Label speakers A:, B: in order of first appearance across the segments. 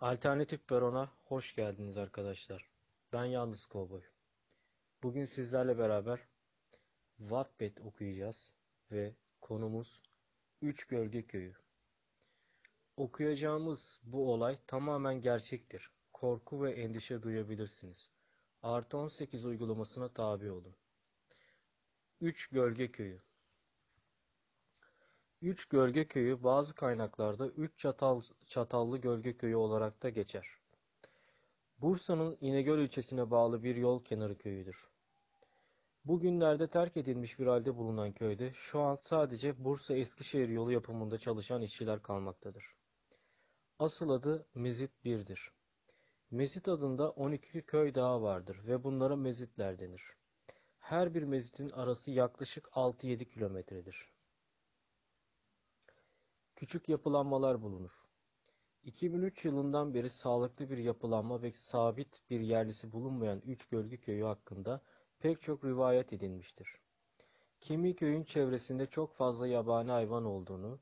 A: Alternatif Peron'a hoş geldiniz arkadaşlar. Ben Yalnız Kovboy. Bugün sizlerle beraber Wattpad okuyacağız ve konumuz Üç Gölge Köyü. Okuyacağımız bu olay tamamen gerçektir. Korku ve endişe duyabilirsiniz. Artı 18 uygulamasına tabi olun. Üç Gölge Köyü Üç Gölge Köyü bazı kaynaklarda Üç Çatal, Çatallı Gölge Köyü olarak da geçer. Bursa'nın İnegöl ilçesine bağlı bir yol kenarı köyüdür. Bugünlerde terk edilmiş bir halde bulunan köyde şu an sadece Bursa-Eskişehir yolu yapımında çalışan işçiler kalmaktadır. Asıl adı Mezit 1'dir. Mezit adında 12 köy daha vardır ve bunlara mezitler denir. Her bir mezitin arası yaklaşık 6-7 kilometredir. Küçük yapılanmalar bulunur. 2003 yılından beri sağlıklı bir yapılanma ve sabit bir yerlisi bulunmayan Üç Gölge Köyü hakkında pek çok rivayet edilmiştir. Kimi köyün çevresinde çok fazla yabani hayvan olduğunu,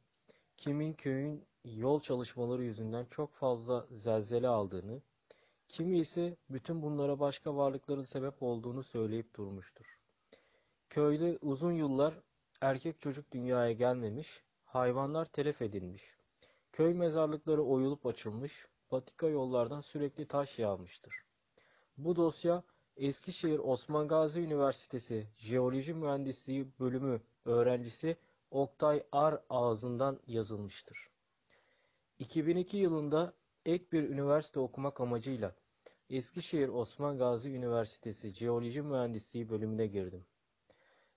A: kimin köyün yol çalışmaları yüzünden çok fazla zelzele aldığını, kimi ise bütün bunlara başka varlıkların sebep olduğunu söyleyip durmuştur. Köyde uzun yıllar erkek çocuk dünyaya gelmemiş, hayvanlar telef edilmiş. Köy mezarlıkları oyulup açılmış, patika yollardan sürekli taş yağmıştır. Bu dosya Eskişehir Osman Gazi Üniversitesi Jeoloji Mühendisliği bölümü öğrencisi Oktay Ar ağzından yazılmıştır. 2002 yılında ek bir üniversite okumak amacıyla Eskişehir Osman Gazi Üniversitesi Jeoloji Mühendisliği bölümüne girdim.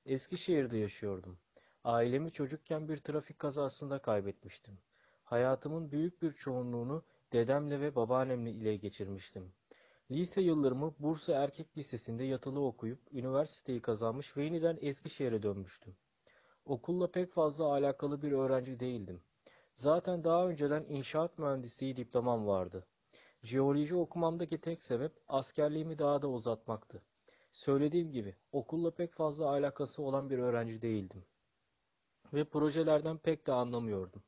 A: Eskişehir'de yaşıyordum. Ailemi çocukken bir trafik kazasında kaybetmiştim. Hayatımın büyük bir çoğunluğunu dedemle ve babaannemle ile geçirmiştim. Lise yıllarımı Bursa Erkek Lisesi'nde yatılı okuyup üniversiteyi kazanmış ve yeniden Eskişehir'e dönmüştüm. Okulla pek fazla alakalı bir öğrenci değildim. Zaten daha önceden inşaat mühendisliği diplomam vardı. Jeoloji okumamdaki tek sebep askerliğimi daha da uzatmaktı. Söylediğim gibi okulla pek fazla alakası olan bir öğrenci değildim. Ve projelerden pek de anlamıyordum.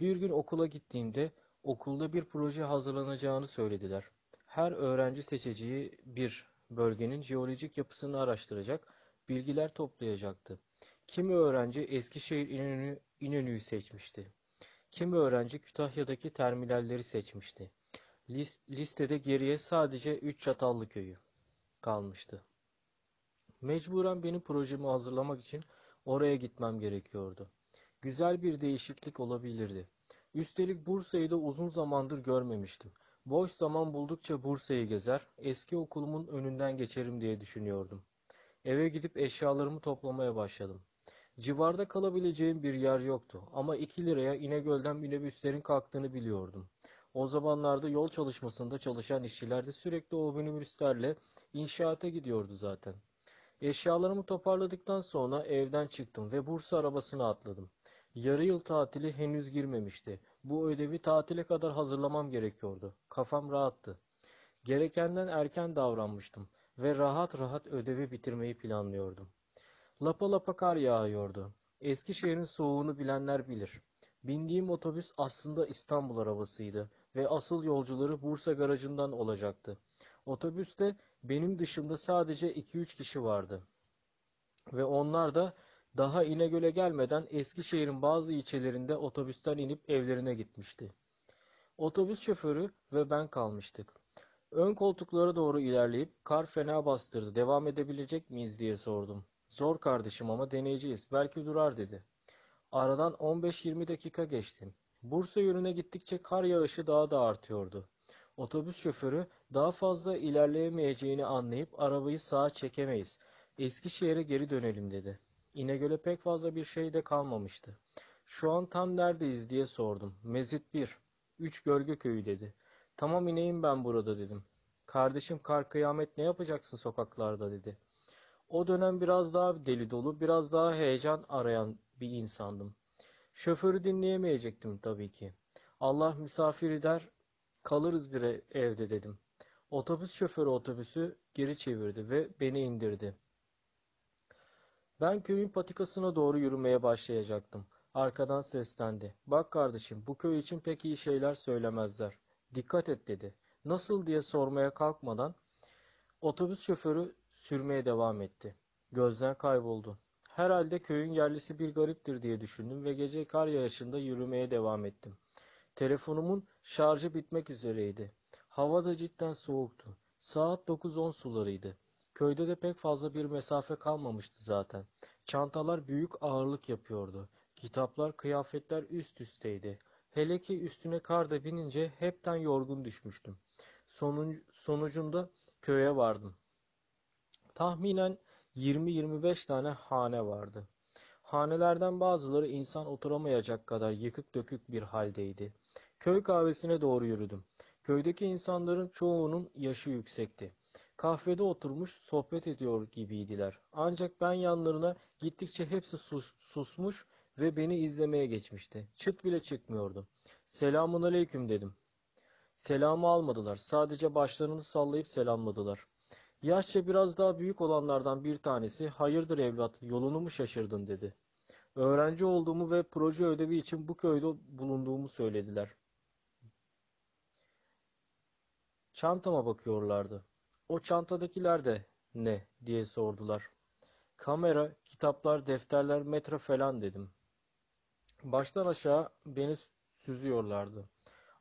A: Bir gün okula gittiğimde okulda bir proje hazırlanacağını söylediler. Her öğrenci seçeceği bir bölgenin jeolojik yapısını araştıracak, bilgiler toplayacaktı. Kimi öğrenci Eskişehir İnönü, İnönü'yü seçmişti. Kimi öğrenci Kütahya'daki terminalleri seçmişti. listede geriye sadece üç Çatallı köyü kalmıştı. Mecburen benim projemi hazırlamak için oraya gitmem gerekiyordu. Güzel bir değişiklik olabilirdi. Üstelik Bursa'yı da uzun zamandır görmemiştim. Boş zaman buldukça Bursa'yı gezer, eski okulumun önünden geçerim diye düşünüyordum. Eve gidip eşyalarımı toplamaya başladım. Civarda kalabileceğim bir yer yoktu ama 2 liraya İnegöl'den minibüslerin kalktığını biliyordum. O zamanlarda yol çalışmasında çalışan işçiler de sürekli o minibüslerle inşaata gidiyordu zaten. Eşyalarımı toparladıktan sonra evden çıktım ve Bursa arabasına atladım. Yarı yıl tatili henüz girmemişti. Bu ödevi tatile kadar hazırlamam gerekiyordu. Kafam rahattı. Gerekenden erken davranmıştım ve rahat rahat ödevi bitirmeyi planlıyordum. Lapa lapa kar yağıyordu. Eskişehir'in soğuğunu bilenler bilir. Bindiğim otobüs aslında İstanbul arabasıydı ve asıl yolcuları Bursa garajından olacaktı. Otobüste benim dışımda sadece 2-3 kişi vardı. Ve onlar da daha İnegöl'e gelmeden Eskişehir'in bazı ilçelerinde otobüsten inip evlerine gitmişti. Otobüs şoförü ve ben kalmıştık. Ön koltuklara doğru ilerleyip kar fena bastırdı. Devam edebilecek miyiz diye sordum. Zor kardeşim ama deneyeceğiz. Belki durar dedi. Aradan 15-20 dakika geçti. Bursa yönüne gittikçe kar yağışı daha da artıyordu. Otobüs şoförü daha fazla ilerleyemeyeceğini anlayıp arabayı sağa çekemeyiz. Eskişehir'e geri dönelim dedi. İnegöl'e pek fazla bir şey de kalmamıştı. Şu an tam neredeyiz diye sordum. Mezit 1. Üç Gölge Köyü dedi. Tamam ineyim ben burada dedim. Kardeşim kar kıyamet ne yapacaksın sokaklarda dedi. O dönem biraz daha deli dolu, biraz daha heyecan arayan bir insandım. Şoförü dinleyemeyecektim tabii ki. Allah misafir eder, kalırız bir evde dedim. Otobüs şoförü otobüsü geri çevirdi ve beni indirdi. Ben köyün patikasına doğru yürümeye başlayacaktım. Arkadan seslendi. Bak kardeşim bu köy için pek iyi şeyler söylemezler. Dikkat et dedi. Nasıl diye sormaya kalkmadan otobüs şoförü sürmeye devam etti. Gözden kayboldu. Herhalde köyün yerlisi bir gariptir diye düşündüm ve gece kar yağışında yürümeye devam ettim. Telefonumun şarjı bitmek üzereydi. Hava da cidden soğuktu. Saat 9-10 sularıydı. Köyde de pek fazla bir mesafe kalmamıştı zaten. Çantalar büyük ağırlık yapıyordu. Kitaplar, kıyafetler üst üsteydi. Hele ki üstüne kar da binince hepten yorgun düşmüştüm. Sonun, sonucunda köye vardım. Tahminen 20-25 tane hane vardı. Hanelerden bazıları insan oturamayacak kadar yıkık dökük bir haldeydi. Köy kahvesine doğru yürüdüm. Köydeki insanların çoğunun yaşı yüksekti. Kahvede oturmuş sohbet ediyor gibiydiler. Ancak ben yanlarına gittikçe hepsi sus, susmuş ve beni izlemeye geçmişti. Çıt bile çıkmıyordu. Selamun aleyküm dedim. Selamı almadılar. Sadece başlarını sallayıp selamladılar. Yaşça biraz daha büyük olanlardan bir tanesi, hayırdır evlat, yolunu mu şaşırdın dedi. Öğrenci olduğumu ve proje ödevi için bu köyde bulunduğumu söylediler. Çantama bakıyorlardı. O çantadakiler de ne diye sordular. Kamera, kitaplar, defterler, metre falan dedim. Baştan aşağı beni süzüyorlardı.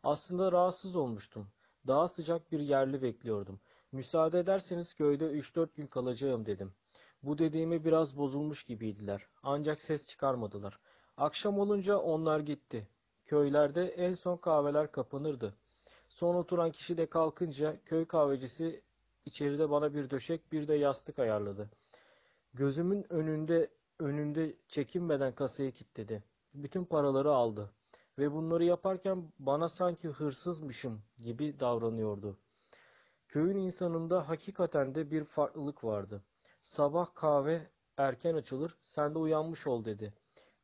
A: Aslında rahatsız olmuştum. Daha sıcak bir yerli bekliyordum. Müsaade ederseniz köyde 3-4 gün kalacağım dedim. Bu dediğime biraz bozulmuş gibiydiler. Ancak ses çıkarmadılar. Akşam olunca onlar gitti. Köylerde en son kahveler kapanırdı. Son oturan kişi de kalkınca köy kahvecisi içeride bana bir döşek bir de yastık ayarladı. Gözümün önünde önünde çekinmeden kasayı kilitledi. Bütün paraları aldı ve bunları yaparken bana sanki hırsızmışım gibi davranıyordu. Köyün insanında hakikaten de bir farklılık vardı. Sabah kahve erken açılır, sen de uyanmış ol dedi.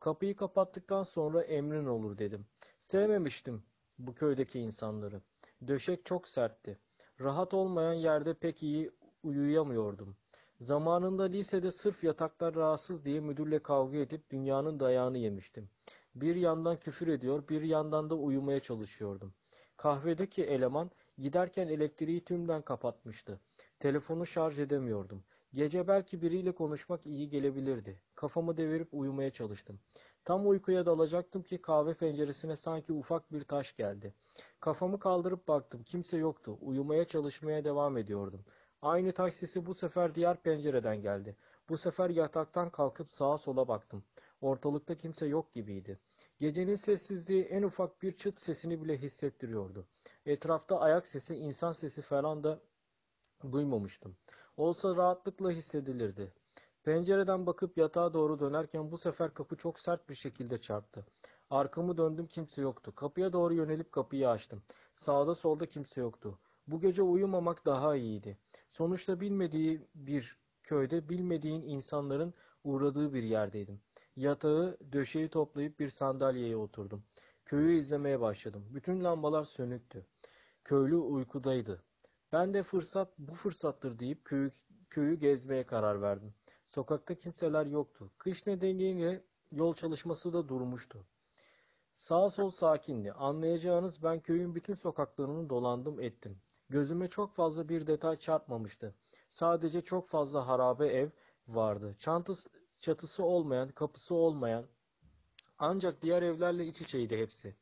A: Kapıyı kapattıktan sonra emrin olur dedim. Sevmemiştim bu köydeki insanları. Döşek çok sertti. Rahat olmayan yerde pek iyi uyuyamıyordum. Zamanında lisede sırf yataklar rahatsız diye müdürle kavga edip dünyanın dayağını yemiştim. Bir yandan küfür ediyor, bir yandan da uyumaya çalışıyordum. Kahvedeki eleman giderken elektriği tümden kapatmıştı. Telefonu şarj edemiyordum. Gece belki biriyle konuşmak iyi gelebilirdi. Kafamı devirip uyumaya çalıştım. Tam uykuya dalacaktım ki kahve penceresine sanki ufak bir taş geldi. Kafamı kaldırıp baktım. Kimse yoktu. Uyumaya çalışmaya devam ediyordum. Aynı taş sesi bu sefer diğer pencereden geldi. Bu sefer yataktan kalkıp sağa sola baktım. Ortalıkta kimse yok gibiydi. Gecenin sessizliği en ufak bir çıt sesini bile hissettiriyordu. Etrafta ayak sesi, insan sesi falan da duymamıştım. Olsa rahatlıkla hissedilirdi. Pencereden bakıp yatağa doğru dönerken bu sefer kapı çok sert bir şekilde çarptı. Arkamı döndüm kimse yoktu. Kapıya doğru yönelip kapıyı açtım. Sağda solda kimse yoktu. Bu gece uyumamak daha iyiydi. Sonuçta bilmediği bir köyde bilmediğin insanların uğradığı bir yerdeydim. Yatağı, döşeği toplayıp bir sandalyeye oturdum. Köyü izlemeye başladım. Bütün lambalar sönüktü. Köylü uykudaydı. Ben de fırsat bu fırsattır deyip köyü, köyü gezmeye karar verdim. Sokakta kimseler yoktu. Kış nedeniyle yol çalışması da durmuştu. Sağ sol sakindi. Anlayacağınız ben köyün bütün sokaklarını dolandım ettim. Gözüme çok fazla bir detay çarpmamıştı. Sadece çok fazla harabe ev vardı. Çantası, çatısı olmayan, kapısı olmayan ancak diğer evlerle iç içeydi hepsi.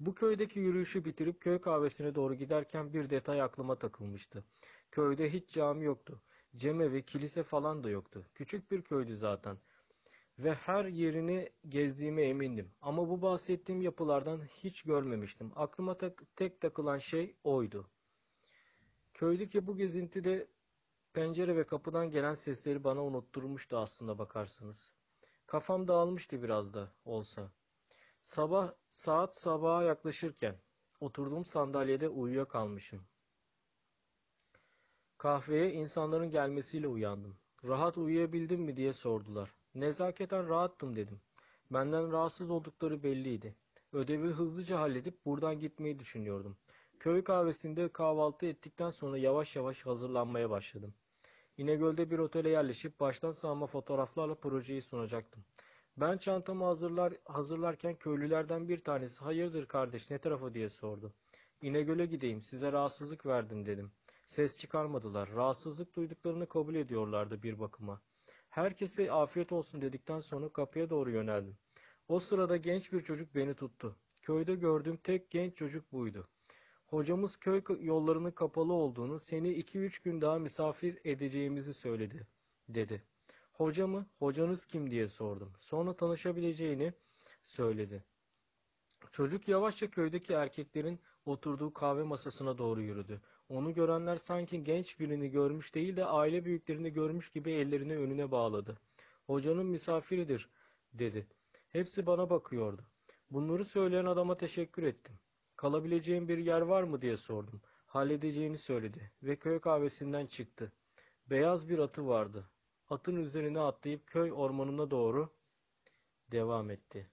A: Bu köydeki yürüyüşü bitirip köy kahvesine doğru giderken bir detay aklıma takılmıştı. Köyde hiç cami yoktu. Cemevi, kilise falan da yoktu. Küçük bir köydü zaten. Ve her yerini gezdiğime emindim. Ama bu bahsettiğim yapılardan hiç görmemiştim. Aklıma tak tek takılan şey oydu. Köydeki bu gezintide pencere ve kapıdan gelen sesleri bana unutturmuştu aslında bakarsanız. Kafam dağılmıştı biraz da olsa. Sabah saat sabaha yaklaşırken oturduğum sandalyede uyuyakalmışım. Kahveye insanların gelmesiyle uyandım. Rahat uyuyabildim mi diye sordular. Nezaketen rahattım dedim. Benden rahatsız oldukları belliydi. Ödevi hızlıca halledip buradan gitmeyi düşünüyordum. Köy kahvesinde kahvaltı ettikten sonra yavaş yavaş hazırlanmaya başladım. İnegöl'de bir otele yerleşip baştan sağma fotoğraflarla projeyi sunacaktım. Ben çantamı hazırlar, hazırlarken köylülerden bir tanesi hayırdır kardeş ne tarafa diye sordu. İnegöl'e gideyim, size rahatsızlık verdim dedim. Ses çıkarmadılar. Rahatsızlık duyduklarını kabul ediyorlardı bir bakıma. Herkese afiyet olsun dedikten sonra kapıya doğru yöneldim. O sırada genç bir çocuk beni tuttu. Köyde gördüğüm tek genç çocuk buydu. Hocamız köy yollarının kapalı olduğunu, seni iki üç gün daha misafir edeceğimizi söyledi, dedi. Hoca mı? Hocanız kim diye sordum. Sonra tanışabileceğini söyledi. Çocuk yavaşça köydeki erkeklerin oturduğu kahve masasına doğru yürüdü. Onu görenler sanki genç birini görmüş değil de aile büyüklerini görmüş gibi ellerini önüne bağladı. Hocanın misafiridir, dedi. Hepsi bana bakıyordu. Bunları söyleyen adama teşekkür ettim. Kalabileceğim bir yer var mı diye sordum. Halledeceğini söyledi ve köy kahvesinden çıktı. Beyaz bir atı vardı. Atın üzerine atlayıp köy ormanına doğru devam etti.